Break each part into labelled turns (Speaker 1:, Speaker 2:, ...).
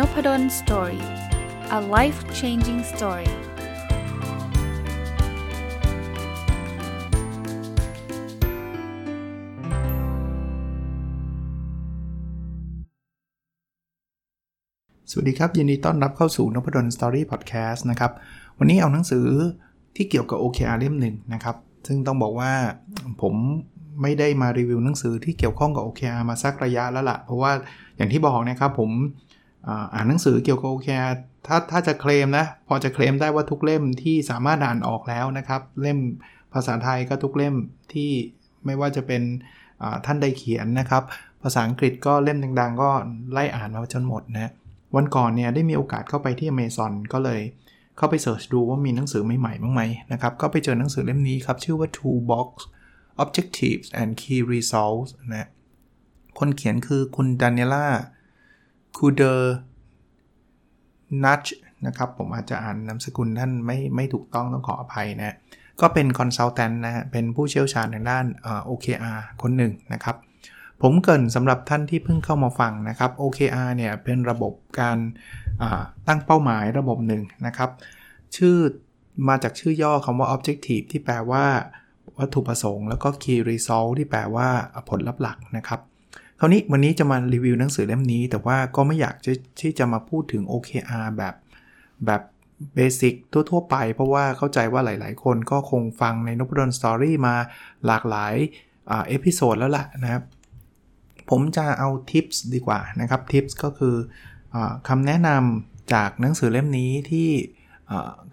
Speaker 1: Nopadol's Story a life changing story สวัสดีครับ ยินดีต้อนรับเข้าสู่นพดล Story Podcast นะครับ วันนี้เอาหนังสือที่เกี่ยวกับ OKR เล่มหนึ่งนะครับ ซึ่งต้องบอกว่าผมไม่ได้มารีวิวหนังสือที่เกี่ยวข้องกับ OKR มาสักระยะแล้วล่ะ เพราะว่าอย่างที่บอกนะครับผม อ่านหนังสือเกี่ยวกับ OKR ถ้าถ้าจะเคลมนะ พอจะเคลมได้ว่าทุกเล่มที่สามารถอ่านออกแล้วนะครับ เล่มภาษาไทยก็ทุกเล่มที่ไม่ว่าจะเป็นท่านใดเขียนนะครับ ภาษาอังกฤษก็เล่มดังๆ ก็ไล่อ่านมาจนหมดนะวันก่อนเนี่ยได้มีโอกาสเข้าไปที่ Amazon ก็เลยเข้าไปเสิร์ชดูว่ามีหนังสือใหม่ๆบ้างไหมนะครับ ก็ไปเจอหนังสือเล่มนี้ครับ ชื่อว่า Toolbox Objectives and Key Results นะคนเขียนคือคุณ Daniela Kudernatsch นะครับผมอาจจะอ่านนามสกุลท่านไม่ไม่ถูกต้องต้องขออภัยนะก็เป็น consultant นะฮะเป็นผู้เชี่ยวชาญในด้าน OKR คนหนึ่งนะครับ ผมเกริ่นสำหรับท่านที่เพิ่งเข้ามาฟังนะครับ OKR เนี่ยเป็นระบบการตั้งเป้าหมายระบบหนึ่งนะครับ ชื่อมาจากชื่อย่อคำว่า objective ที่แปลว่าวัตถุประสงค์ แล้วก็ key result ที่แปลว่าผลลัพธ์หลักนะครับ คราวนี้วันนี้จะมารีวิวหนังสือเล่มนี้ แต่ว่าก็ไม่อยากที่จะมาพูดถึง OKR แบบแบบ basic ทั่ว ๆ ไป เพราะว่าเข้าใจว่าหลาย ๆ คนก็คงฟังในนพดล Story มาหลากหลาย episode แล้วล่ะนะครับ ผมจะเอา tips ดีกว่านะครับ tips ก็คือคำแนะนำจากหนังสือเล่มนี้ที่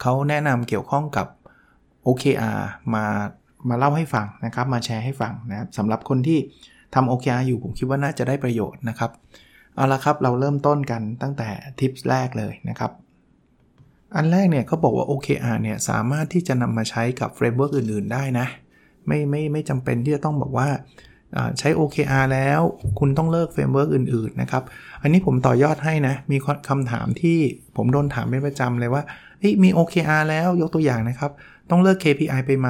Speaker 1: เขาแนะนำเกี่ยวข้องกับ OKR มามาเล่าให้ฟังนะครับ มาแชร์ให้ฟังนะครับสำหรับคนที่ ทำ OKR อยู่ผมคิดว่าน่าจะได้ประโยชน์นะครับ เอาละครับเราเริ่มต้นกันตั้งแต่ทิปแรกเลยนะครับ อันแรกเนี่ยเขาบอกว่า OKR เนี่ยสามารถที่จะนำมาใช้กับ framework อื่น ๆ ได้นะ ไม่ไม่ไม่จำเป็นที่จะต้องบอกว่าใช้ OKR แล้วคุณต้องเลิก framework อื่น ๆ นะครับ อันนี้ผมต่อยอดให้นะ มีคำถามที่ผมโดนถามเป็นประจำเลยว่ามี OKR แล้วยกตัวอย่างนะครับ ต้องเลิก KPI ไปไหม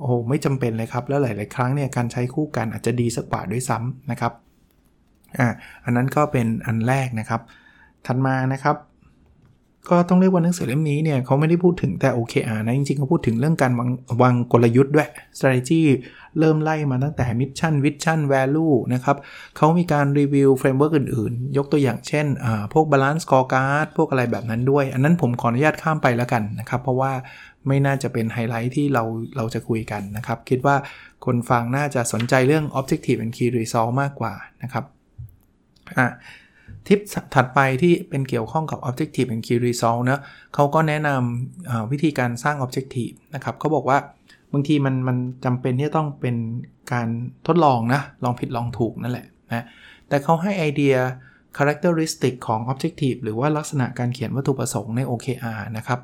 Speaker 1: โอ้ไม่จำเป็นเลยครับ แล้วหลาย ๆ ครั้งเนี่ยการใช้คู่กันอาจจะดีซะกว่าด้วยซ้ำนะครับอ่าอันนั้นก็เป็นอันแรกนะครับ ถัดมานะครับ ก็ต้องเรียกว่าหนังสือเล่มนี้เนี่ยเขาไม่ได้พูดถึงแต่ OKR นะ จริงๆเขาพูดถึงเรื่องการวางวางกลยุทธ์ด้วย strategy เริ่มไล่มาตั้งแต่ mission vision value นะครับเขามีการรีวิว framework อื่นๆ ยกตัวอย่างเช่น พวก balanced scorecard พวกอะไรแบบนั้นด้วย อันนั้นผมขออนุญาตข้ามไปแล้วกันนะครับ เพราะว่าไม่น่าจะเป็นไฮไลท์ที่เราเราจะคุยกันนะครับ คิดว่าคนฟังน่าจะสนใจเรื่อง Objective and Key Result มากกว่านะครับอะ ทิปถัดไปที่เป็นเกี่ยวข้องกับ Objective and Key Result นะเขาก็แนะนำวิธีการสร้าง Objective นะครับเขาบอกว่าบางทีมันมันจำเป็นที่จะต้องเป็นการทดลองนะ ลองผิดลองถูกนั่นแหละนะแต่เขาให้ไอเดีย characteristic ของ Objective หรือว่าลักษณะการเขียนวัตถุประสงค์ใน OKR นะครับ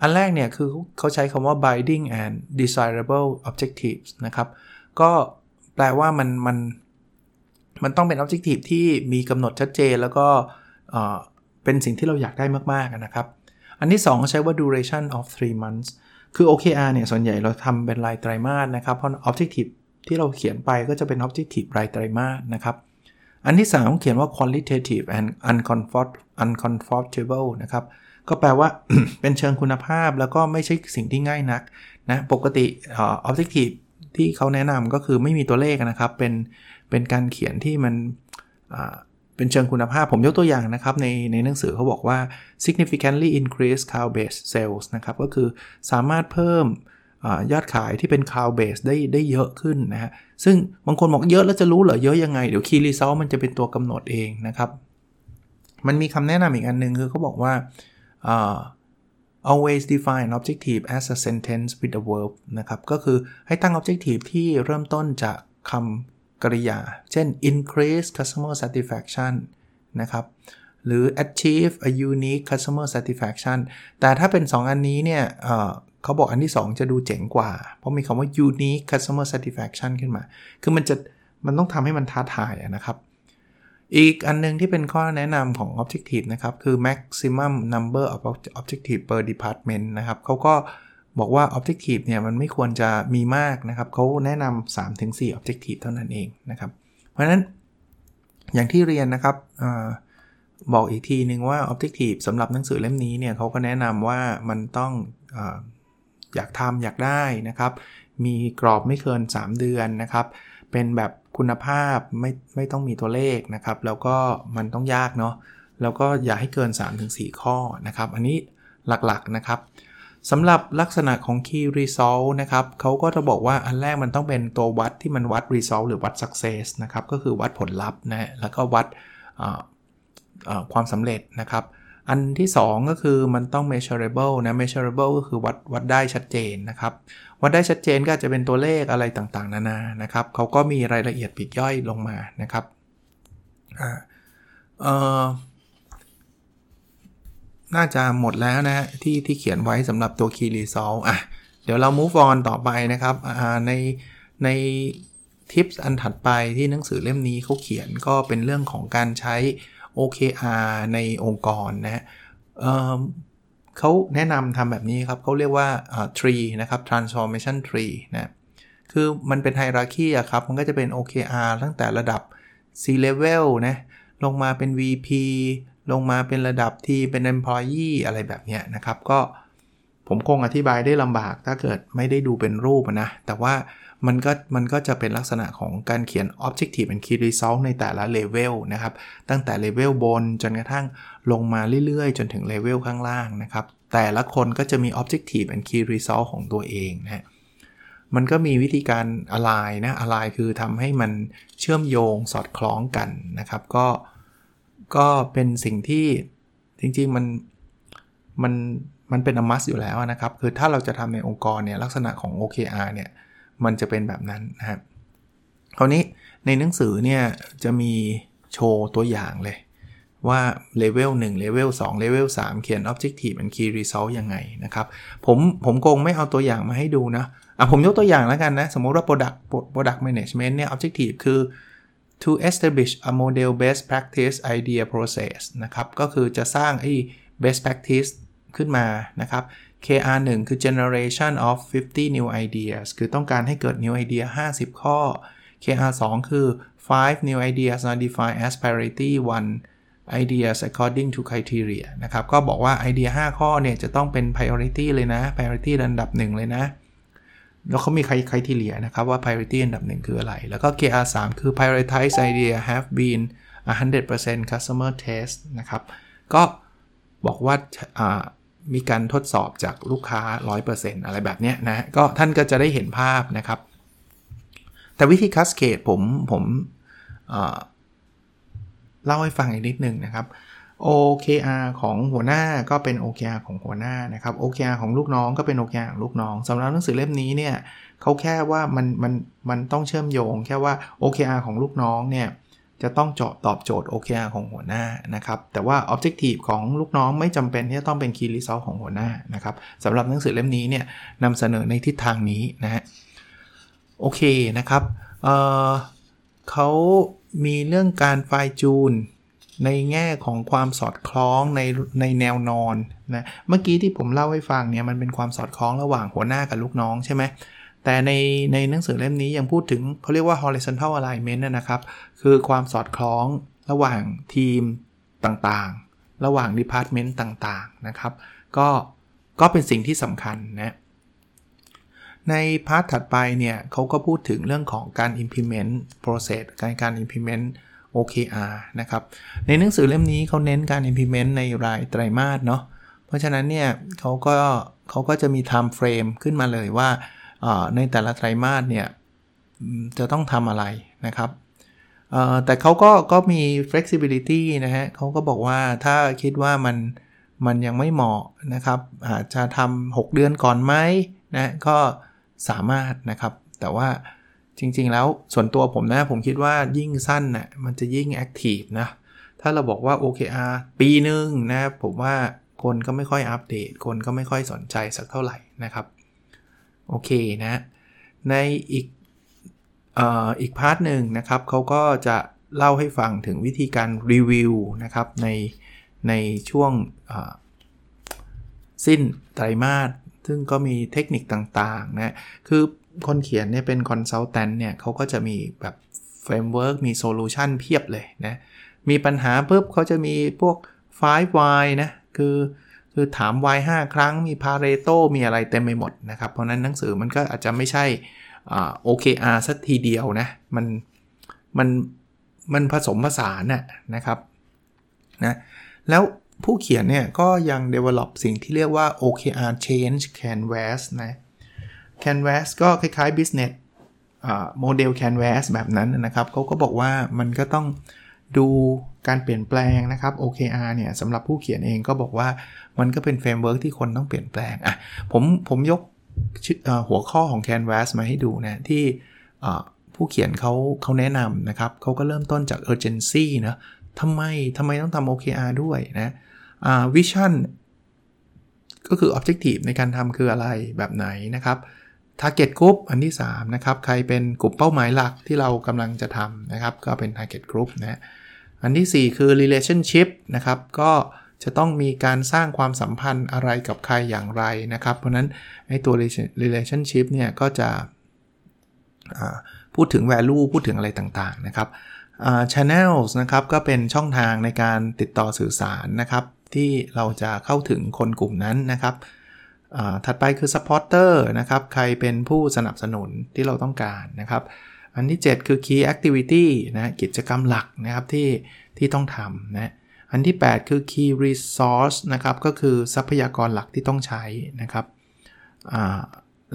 Speaker 1: อันแรกเนี่ยคือเขาใช้คำว่า binding and desirable objectives นะครับ ก็แปลว่ามันมัน มันต้องเป็น objective ที่มีกำหนดชัดเจน แล้วก็เป็นสิ่งที่เราอยากได้มาก ๆ นะครับ อันที่ 2 ใช้ว่า duration of 3 months คือ OKR เนี่ยส่วนใหญ่เราทำเป็นรายไตรมาสนะครับ เพราะ objective ที่เราเขียนไปก็จะเป็น objective รายไตรมาสนะครับ อันที่3เขียนว่า qualitative and uncomfortable นะครับ ก็แปลว่าเป็นเชิงคุณภาพแล้วก็ไม่ใช่สิ่งที่ง่ายนักนะ ปกติออบเจกตีฟที่เขาแนะนำก็คือไม่มีตัวเลขนะครับ เป็น เป็นการเขียนที่มันเป็นเชิงคุณภาพผมยกตัวอย่างนะครับ ในในหนังสือเขาบอกว่า significantly increase cloud based sales นะครับ ก็คือสามารถเพิ่มอยอดขายที่เป็น cloud-based ได้ได้เยอะขึ้นนะฮะซึ่งบางคนบอกเยอะแล้วจะรู้เหรอเยอะยังไง เดี๋ยว key result มันจะเป็นตัวกำหนดเองนะครับ มันมีคำแนะนำอีกอันนึงคือเขาบอกว่า always define objective as a sentence with a verb นะครับ ก็คือให้ตั้ง objective ที่เริ่มต้นจากคำ กริยา เช่น increase customer satisfaction นะครับ หรือ achieve a unique customer satisfaction แต่ถ้าเป็น 2 อันนี้เนี่ยเเขาบอกอันที่ 2 จะดูเจ๋งกว่า เพราะมีคำว่า unique customer satisfaction ขึ้นมา คือมันจะ มันต้องทำให้มันท้าทายนะครับ อีกอันนึงที่เป็นข้อแนะนำของ Objective นะครับ คือ maximum number of objective per department นะครับเขาก็ บอกว่า Objective เนี่ยมันไม่ควรจะมีมากนะครับเขาแนะนำ3-4 Objective เท่านั้นเองนะครับ เพราะฉะนั้นอย่างที่เรียนนะครับบอกอีกทีนึงว่า Objective สำหรับหนังสือเล่มนี้เนี่ยเขาก็แนะนำว่ามันต้องออยากทำอยากได้นะครับ มีกรอบไม่เกิน 3 เดือนนะครับ เป็นแบบคุณภาพไม่ไม่ต้องมีตัวเลขนะครับ แล้วก็มันต้องยากเนาะแล้วก็อย่าให้เกิน 3-4 ข้อนะครับ อันนี้หลักๆนะครับ สำหรับลักษณะของ Key Result นะครับเขาก็จะบอกว่าอันแรกมันต้องเป็นตัววัดที่มันวัด Result หรือวัด Success นะครับ ก็คือวัดผลลัพธ์นะแล้วก็วัดความสำเร็จนะครับ อันที่ 2 ก็คือมันต้อง measurable นะ measurable ก็คือวัดวัดได้ชัดเจนนะครับ วัดได้ชัดเจนก็จะเป็นตัวเลขอะไรต่างๆ นานานะครับเขาก็มีรายละเอียดปีกย่อยลงมานะครับ น่าจะหมดแล้วนะที่ที่เขียนไว้สำหรับตัว Key Result อะเดี๋ยวเรา move on ต่อไปนะครับในในทิปส์อันถัดไปที่หนังสือเล่มนี้เขาเขียนก็เป็นเรื่องของการใช้ OKR ในองค์กรนะเเขาแนะนำทำแบบนี้ครับเขาเรียกว่า tree นะครับ transformation tree นะคือมันเป็นไฮรักีอะครับ มันก็จะเป็น OKR ตั้งแต่ระดับ C level นะลงมาเป็น VP ลงมาเป็นระดับที่เป็น employee อะไรแบบนี้นะครับ ก็ผมคงอธิบายได้ลำบากถ้าเกิดไม่ได้ดูเป็นรูปนะ แต่ว่ามันก็มันก็จะเป็นลักษณะของการเขียน objective and key result ในแต่ละเลเวลนะครับ ตั้งแต่เลเวลบนจนกระทั่งลงมาเรื่อยๆ จนถึงเลเวลข้างล่างนะครับ แต่ละคนก็จะมี objective and key result ของตัวเองนะมันก็มีวิธีการ align นะ align คือทำให้มันเชื่อมโยงสอดคล้องกันนะครับ ก็ ก็เป็นสิ่งที่จริงๆมันมันมันเป็น a must อยู่แล้วนะครับ คือถ้าเราจะทำในองค์กรเนี่ยลักษณะของ OKR เนี่ยมันจะเป็นแบบนั้นนะครับคราวนี้ในหนังสือเนี่ยจะมีโชว์ตัวอย่างเลย ว่าเลเวล1เลเวล2เลเวล3เขียน Objective and Key Result ยังไงนะครับ ผมผมคงไม่เอาตัวอย่างมาให้ดูนะอะผมยกตัวอย่างแล้วกันนะ สมมติว่า Product Product Management เนี่ย Objective คือ to establish a model best practice idea process นะครับ ก็คือจะสร้างไอ้ best practice ขึ้นมานะครับ KR1 คือ generation of 50 new ideas คือต้องการให้เกิด new idea 50 ข้อ KR2 คือ 5 new ideas are defined as priority 1 ideas according to criteria นะครับ ก็บอกว่าไอเดีย 5 ข้อเนี่ยจะต้องเป็น priority เลยนะ priority ระดับหนึ่งเลยนะ แล้วเขามีใครใครที่เหลียนะครับว่า priority อันดับหนึ่งคืออะไร แล้วก็ KR3 คือ prioritize idea have been 100% customer test นะครับ ก็บอกว่ามีการทดสอบจากลูกค้า 100%อะไรแบบนี้นะ ก็ท่านก็จะได้เห็นภาพนะครับ แต่วิธีคัสเคดผมผมเเล่าให้ฟังอีกนิดนึงนะครับ OKR ของหัวหน้าก็เป็น OKR ของหัวหน้านะครับ OKR ของลูกน้องก็เป็น OKR ของลูกน้องสำหรับหนังสือเล่มนี้เนี่ยเขาแค่ว่ามันมันมันต้องเชื่อมโยง แค่ว่า OKR ของลูกน้องเนี่ยจะต้องเจาะตอบโจทย์ OKR ของหัวหน้านะครับ แต่ว่า Objective ของลูกน้องไม่จำเป็นที่จะต้องเป็น Key Result ของหัวหน้านะครับสำหรับหนังสือเล่มนี้เนี่ยนำเสนอในทิศทางนี้นะฮะโอเคนะครับเเขามีเรื่องการไฟจูน ในแง่ของความสอดคล้องในในแนวนอนนะเมื่อกี้ที่ผมเล่าให้ฟังเนี่ยมันเป็นความสอดคล้องระหว่างหัวหน้ากับลูกน้องใช่ไหมแต่ในในหนังสือเล่มนี้ยังพูดถึงเขาเรียกว่า horizontal alignment นะครับ คือความสอดคล้องระหว่างทีมต่างๆ ระหว่าง department ต่างๆ นะครับ ก็ก็เป็นสิ่งที่สำคัญนะในพาร์ทถัดไปเนี่ยเขาก็พูดถึงเรื่องของการ implement process การการ implement OKR นะครับ ในหนังสือเล่มนี้เขาเน้นการ implement ในรายไตรมาสเนาะ เพราะฉะนั้นเนี่ยเขาก็เขาก็จะมี time frame ขึ้นมาเลยว่าในแต่ละไตรมาสเนี่ยจะต้องทำอะไรนะครับแต่เขาก็ก็มี flexibility นะฮะเขาก็บอกว่าถ้าคิดว่ามันมันยังไม่เหมาะนะครับ อาจจะทำ6 เดือนก่อนไหมนะก็สามารถนะครับ แต่ว่า จริงๆ แล้วส่วนตัวผมนะ ผมคิดว่ายิ่งสั้นนะ่ะมันจะยิ่ง active นะ ถ้าเราบอกว่า OKR ปีหนึ่งนะ ผมว่าคนก็ไม่ค่อยอัปเดต คนก็ไม่ค่อยสนใจสักเท่าไหร่นะครับ โอเคนะ ในอีกออีกพาร์ทหนึ่งนะครับเขาก็จะเล่าให้ฟังถึงวิธีการรีวิวนะครับในในช่วงสิ้นไตรมาสซึ่งก็มีเทคนิคต่างๆนะ คือ คนเขียนเนี่ยเป็น consultant เนี่ยเขาก็จะมีแบบ framework มี solution เพียบเลยนะ มีปัญหาปุ๊บเขาจะมีพวก 5Y นะ คือคือถาม Why 5 ครั้งมี Pareto มีอะไรเต็มไปหมดนะครับ เพราะนั้นหนังสือมันก็อาจจะไม่ใช่ OKR ซะทีเดียวนะ มันมันมันผสมผสานน่ะนะครับนะแล้วผู้เขียนเนี่ยก็ยัง develop สิ่งที่เรียกว่า OKR Change Canvas นะ Canvas ก็คล้ายๆ business model canvas แบบนั้นนะครับเขาก็บอกว่ามันก็ต้องดูการเปลี่ยนแปลงนะครับ OKR เนี่ยสำหรับผู้เขียนเองก็บอกว่ามันก็เป็น framework ที่คนต้องเปลี่ยนแปลงอะผมผมยกหัวข้อของ Canvas มาให้ดูนะที่ผู้เขียนเขาเขาแนะนำนะครับเขาก็เริ่มต้นจาก urgency นะทำไมทำไมต้องทำ OKR ด้วยนะวิชั่นก็คือ objective ในการทำคืออะไรแบบไหนนะครับ target group อันที่3นะครับใครเป็นกลุ่มเป้าหมายหลักที่เรากำลังจะทำนะครับก็เป็น target group นะอันที่ 4 คือ relationship นะครับก็จะต้องมีการสร้างความสัมพันธ์อะไรกับใครอย่างไรนะครับ เพราะนั้นไอ้ตัว relationship เนี่ยก็จะพูดถึง value พูดถึงอะไรต่างๆนะครับ channels นะครับก็เป็นช่องทางในการติดต่อสื่อสารนะครับ ที่เราจะเข้าถึงคนกลุ่มนั้นนะครับ ถัดไปคือ supporter นะครับ ใครเป็นผู้สนับสนุนที่เราต้องการนะครับ อันที่ 7 คือ key activity นะกิจกรรมหลักนะครับที่ที่ต้องทำนะอันที่ 8 คือ key resource นะครับ ก็คือทรัพยากรหลักที่ต้องใช้นะครับ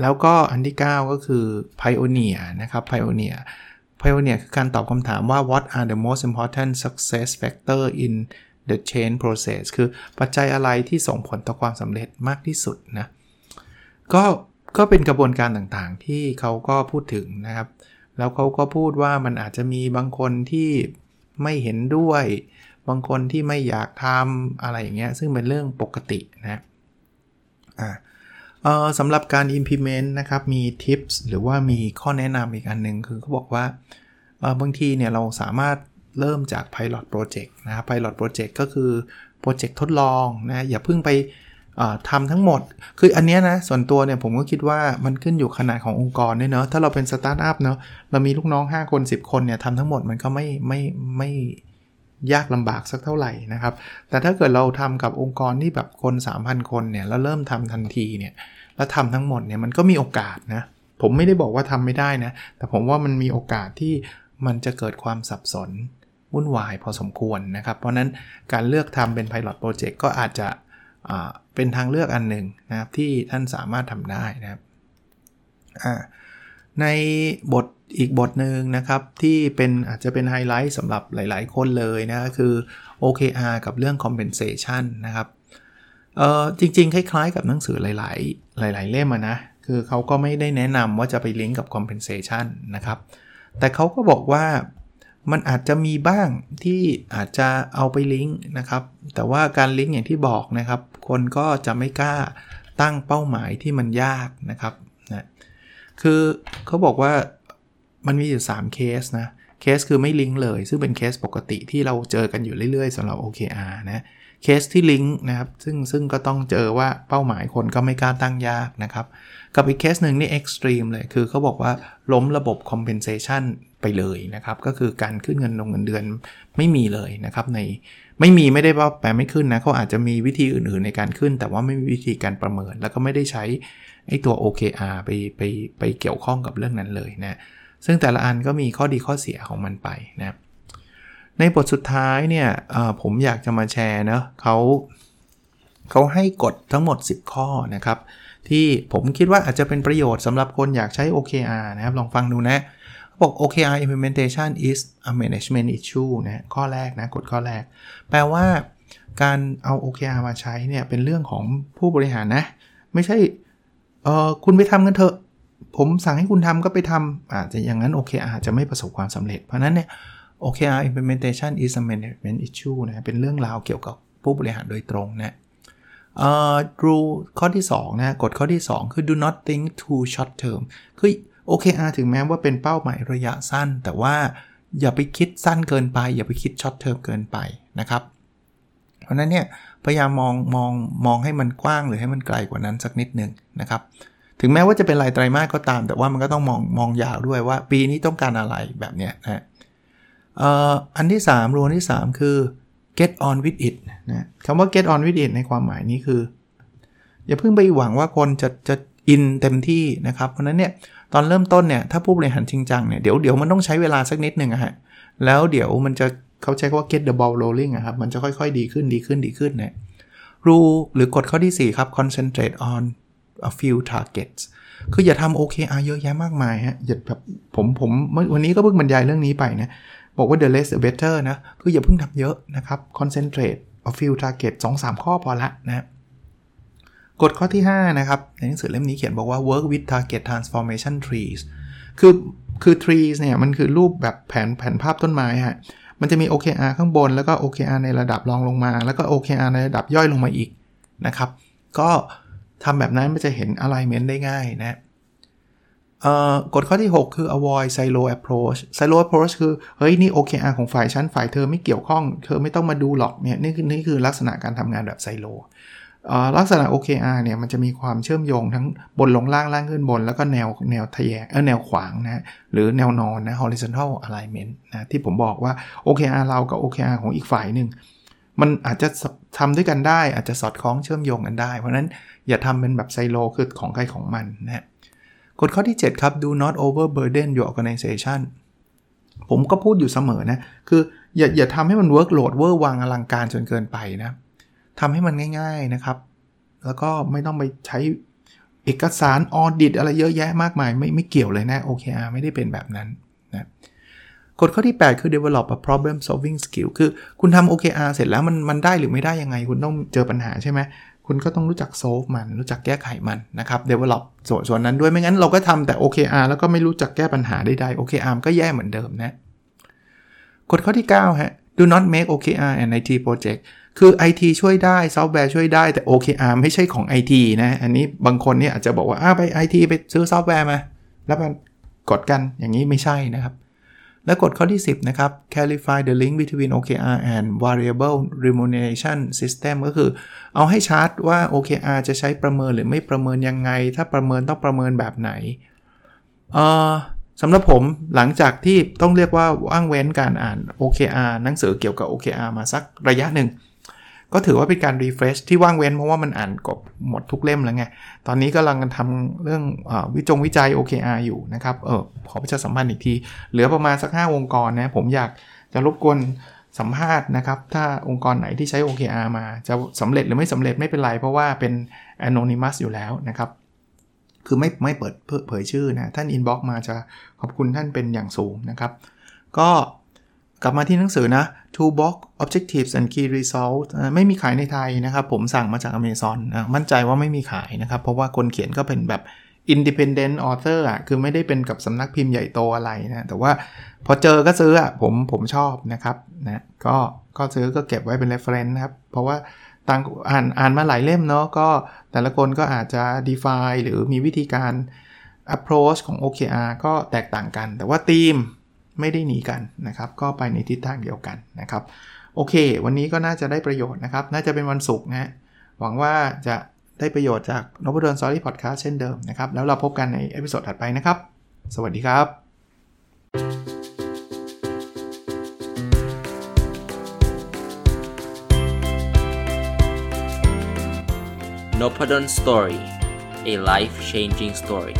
Speaker 1: แล้วก็อันที่ 9 ก็คือ pioneer นะครับ pioneer pioneer คือการตอบคำถามว่า what are the most important success factor in the change process คือปัจจัยอะไรที่ส่งผลต่อความสำเร็จมากที่สุดนะก็ก็เป็นกระบวนการต่างๆ ที่เขาก็พูดถึงนะครับ แล้วเขาก็พูดว่ามันอาจจะมีบางคนที่ไม่เห็นด้วย บางคนที่ไม่อยากทำอะไรอย่างเงี้ย ซึ่งเป็นเรื่องปกตินะอ่าสำหรับการ implement นะครับ มี tips หรือว่ามีข้อแนะนำอีกอันหนึ่งคือเขาบอกว่าบางทีเนี่ยเราสามารถ เริ่มจาก pilot project นะครับ pilot project ก็คือโปรเจกต์ทดลองนะอย่าเพิ่งไปทำทั้งหมด คืออันนี้นะ ส่วนตัวเนี่ยผมก็คิดว่ามันขึ้นอยู่ขนาดขององค์กรด้วยเนาะถ้าเราเป็นสตาร์ทอัพเนาะเรามีลูกน้อง 5 คน 10 คนเนี่ยทำทั้งหมดมันก็ไม่ไม่ไม่ยากลำบากสักเท่าไหร่นะครับ แต่ถ้าเกิดเราทำกับองค์กรที่แบบคน 3,000 คนเนี่ยแล้วเริ่มทำทันทีเนี่ยแล้วทำทั้งหมดเนี่ยมันก็มีโอกาสนะผมไม่ได้บอกว่าทำไม่ได้นะ แต่ผมว่ามันมีโอกาสที่มันจะเกิดความสับสน วุ่นวายพอสมควรนะครับ เพราะนั้นการเลือกทำเป็น Pilot Project ก็อาจจะเป็นทางเลือกอันหนึ่งนะครับที่ท่านสามารถทำได้นะครับในบทอีกบทหนึ่งนะครับที่เป็นอาจจะเป็นไฮไลท์สำหรับหลาย ๆ คนเลยนะคือ OKR กับเรื่อง compensation นะครับเออจริง ๆ คล้าย ๆ กับหนังสือหลาย ๆ หลาย ๆ เล่มนะ คือเขาก็ไม่ได้แนะนำว่าจะไปลิงก์กับ compensation นะครับ แต่เขาก็บอกว่า มันอาจจะมีบ้างที่อาจจะเอาไปลิงก์นะครับ แต่ว่าการลิงก์อย่างที่บอกนะครับ คนก็จะไม่กล้าตั้งเป้าหมายที่มันยากนะครับนะคือเขาบอกว่ามันมีอยู่ 3 เคสนะ เคสคือไม่ลิงก์เลย ซึ่งเป็นเคสปกติที่เราเจอกันอยู่เรื่อยๆสำหรับ OKR นะเคสที่ลิงก์นะครับซึ่งซึ่งก็ต้องเจอว่าเป้าหมายคนก็ไม่กล้าตั้งยากนะครับ กับอีกเคสหนึ่งนี่ extreme เลย คือเขาบอกว่าล้มระบบ compensation ไปเลยนะครับ ก็คือการขึ้นเงินลงเงินเดือนไม่มีเลยนะครับในไม่มีไม่ได้ว่าแปลไม่ขึ้นนะเขาอาจจะมีวิธีอื่นๆในการขึ้น แต่ว่าไม่มีวิธีการประเมิน แล้วก็ไม่ได้ใช้ไอ้ตัว OKR ไปไปไปเกี่ยวข้องกับเรื่องนั้นเลยนะซึ่งแต่ละอันก็มีข้อดีข้อเสียของมันไปนะในบทสุดท้ายเนี่ยผมอยากจะมาแชร์นะเขาเขาให้กฎทั้งหมด 10 ข้อนะครับ ที่ผมคิดว่าอาจจะเป็นประโยชน์สำหรับคนอยากใช้ OKR นะครับ ลองฟังดูนะบอก OKR implementation is a management issue นะข้อแรกนะกฎข้อแรก แปลว่าการเอา OKR มาใช้เนี่ย เป็นเรื่องของผู้บริหารนะ ไม่ใช่เออคุณไปทำกันเถอะ ผมสั่งให้คุณทำก็ไปทำอาจจะอย่างนั้น OKR จะไม่ประสบความสำเร็จ เพราะนั้นเนี่ย OKR implementation is a management issue นะเป็นเรื่องราวเกี่ยวกับผู้บริหารโดยตรงนะ เอ่อ rule ข้อที่ 2 นะกฎข้อที่ 2 คือ do not think too short term คือ OKR ถึงแม้ว่าเป็นเป้าหมายระยะสั้น แต่ว่าอย่าไปคิดสั้นเกินไป อย่าไปคิด short term เกินไปนะครับ เพราะนั้นเนี่ยพยายามมองมองมองให้มันกว้างหรือให้มันไกลกว่านั้นสักนิดหนึ่งนะครับ ถึงแม้ว่าจะเป็นรายไตรมาสก็ตาม แต่ว่ามันก็ต้องมองมองยาวด้วยว่า ปีนี้ต้องการอะไรแบบเนี้ยนะอันที่3 rule ที่ 3 คือ get on with it นะคำว่า get on with it ในความหมายนี้คือ อย่าเพิ่งไปหวังว่าคนจะจะอินเต็มที่นะครับ เพราะนั้นเนี่ยตอนเริ่มต้นเนี่ยถ้าผู้บริหารจริงจังเนี่ยเดี๋ยวเดี๋ยวมันต้องใช้เวลาสักนิดหนึ่งอะฮะแล้วเดี๋ยวมันจะเขาใช้คำว่า get the ball rolling อะครับมันจะค่อยๆ ดีขึ้นดีขึ้นดีขึ้นเนี่ยรูหรือกฎข้อที่ 4 ครับ concentrate on a few targets คืออย่าทำ OKR เยอะแยะมากมายฮะอย่าแบบผมผมวันนี้ก็เพิ่งบรรยายเรื่องนี้ไปนะ บอกว่า the less the better นะ คืออย่าเพิ่งทำเยอะนะครับ concentrate a few target 2-3 ข้อพอละนะกฎข้อที่ 5 นะครับ ในหนังสือเล่มนี้เขียนบอกว่า work with target transformation trees คือคือ trees เนี่ย มันคือรูปแบบแผนแผนภาพต้นไม้ฮะ มันจะมี OKR ข้างบน แล้วก็ OKR ในระดับรองลงมา แล้วก็ OKR ในระดับย่อยลงมาอีกนะครับ ก็ทำแบบนั้นมันจะเห็น alignment ได้ง่ายนะ กฎข้อที่ 6 คือ avoid silo approach silo approach คือ เฮ้ย นี่ OKR ของฝ่ายชั้นฝ่ายเธอไม่เกี่ยวข้อง เธอไม่ต้องมาดูหรอกเนี่ยนี่คือนี่คือลักษณะการทำงานแบบไซโลลักษณะ OKR เนี่ยมันจะมีความเชื่อมโยงทั้งบนลงล่างล่างขึ้นบน แล้วก็แนวแนวทะแยงเออแนวขวางนะหรือแนวนอนนะ horizontal alignment นะที่ผมบอกว่า OKR เรากับ OKR ของอีกฝ่ายหนึ่งมันอาจจะทำด้วยกันได้อาจจะสอดคล้องเชื่อมโยงกันได้ เพราะนั้นอย่าทำเป็นแบบไซโลคือของใครของมันนะ กฎข้อที่ 7 ครับ do not overburden your organization ผมก็พูดอยู่เสมอนะ คืออย่าอย่าทำให้มัน workload เวอร์วางอลังการจนเกินไปนะทำให้มันง่าย ๆนะครับ แล้วก็ไม่ต้องไปใช้เอกสารออดิตอะไรเยอะแยะมากมาย ไม่ไม่เกี่ยวเลยนะ OKR ไม่ได้เป็นแบบนั้นนะกฎข้อที่ 8 คือ develop a problem solving skill คือคุณทำ OKR เสร็จแล้วมันมันได้หรือไม่ได้ยังไง คุณต้องเจอปัญหาใช่ไหม คุณก็ต้องรู้จัก solve มันรู้จักแก้ไขมันนะครับ develop ส่วนส่วนนั้นด้วยไม่งั้นเราก็ทำแต่ OKR แล้วก็ไม่รู้จักแก้ปัญหาใดๆ OKR ก็แย่เหมือนเดิมนะกฎข้อที่ 9 ฮะ do not make OKR an IT project คือ IT ช่วยได้ซอฟต์แวร์ช่วยได้แต่ OKR ไม่ใช่ของ IT นะ อันนี้บางคนเนี่ยอาจจะบอกว่าอ้าไป IT ไปซื้อซอฟต์แวร์มา แล้วมันกดกันอย่างนี้ไม่ใช่นะครับ และกฎข้อที่ 10 นะครับ clarify the link between OKR and variable remuneration system ก็คือ เอาให้ชัดว่า OKR จะใช้ประเมินหรือไม่ประเมินยังไง ถ้าประเมินต้องประเมินแบบไหนเอ่อสำหรับผมหลังจากที่ต้องเรียกว่าว่างเว้นการอ่าน OKR หนังสือเกี่ยวกับ OKR มาสักระยะหนึ่ง ก็ถือว่าเป็นการ refresh ที่ว่างเว้นเพราะว่ามันอ่านครบหมดทุกเล่มแล้วไง ตอนนี้กำลังทำเรื่องวิจงวิจัย OKR อยู่นะครับ เออขอประชาสัมพันธ์อีกที เหลือประมาณสัก 5 องค์กรนะ ผมอยากจะรบกวนสัมภาษณ์นะครับ ถ้าองค์กรไหนที่ใช้ OKR มา จะสำเร็จหรือไม่สำเร็จไม่เป็นไร เพราะว่าเป็น anonymous อยู่แล้วนะครับ คือไม่ไม่เปิดเผยชื่อนะ ท่าน inbox มาจะขอบคุณท่านเป็นอย่างสูงนะครับ ก็ กลับมาที่หนังสือนะ Toolbox Objectives and Key Results ไม่มีขายในไทยนะครับ ผมสั่งมาจาก Amazon มั่นใจว่าไม่มีขายนะครับ เพราะว่าคนเขียนก็เป็นแบบ Independent Author อะ คือไม่ได้เป็นกับสำนักพิมพ์ใหญ่โตอะไรนะ แต่ว่าพอเจอก็ซื้ออะ ผมผมชอบนะครับนะก็ก็ซื้อก็เก็บไว้เป็น reference นะครับ เพราะว่าต่างอ่านอ่านมาหลายเล่มเนาะก็แต่ละคนก็อาจจะ define หรือมีวิธีการ approach ของ OKR ก็แตกต่างกัน แต่ว่าธีม ไม่ได้หนีกันนะครับ ก็ไปในทิศทางเดียวกันนะครับ โอเค วันนี้ก็น่าจะได้ประโยชน์นะครับ น่าจะเป็นวันศุกร์นะหวังว่าจะได้ประโยชน์จากนพดล Story พอดแคสต์เช่นเดิมนะครับ แล้วเราพบกันใน episode ถัดไปนะครับ สวัสดีครับ
Speaker 2: n o p a d o n Story a life changing story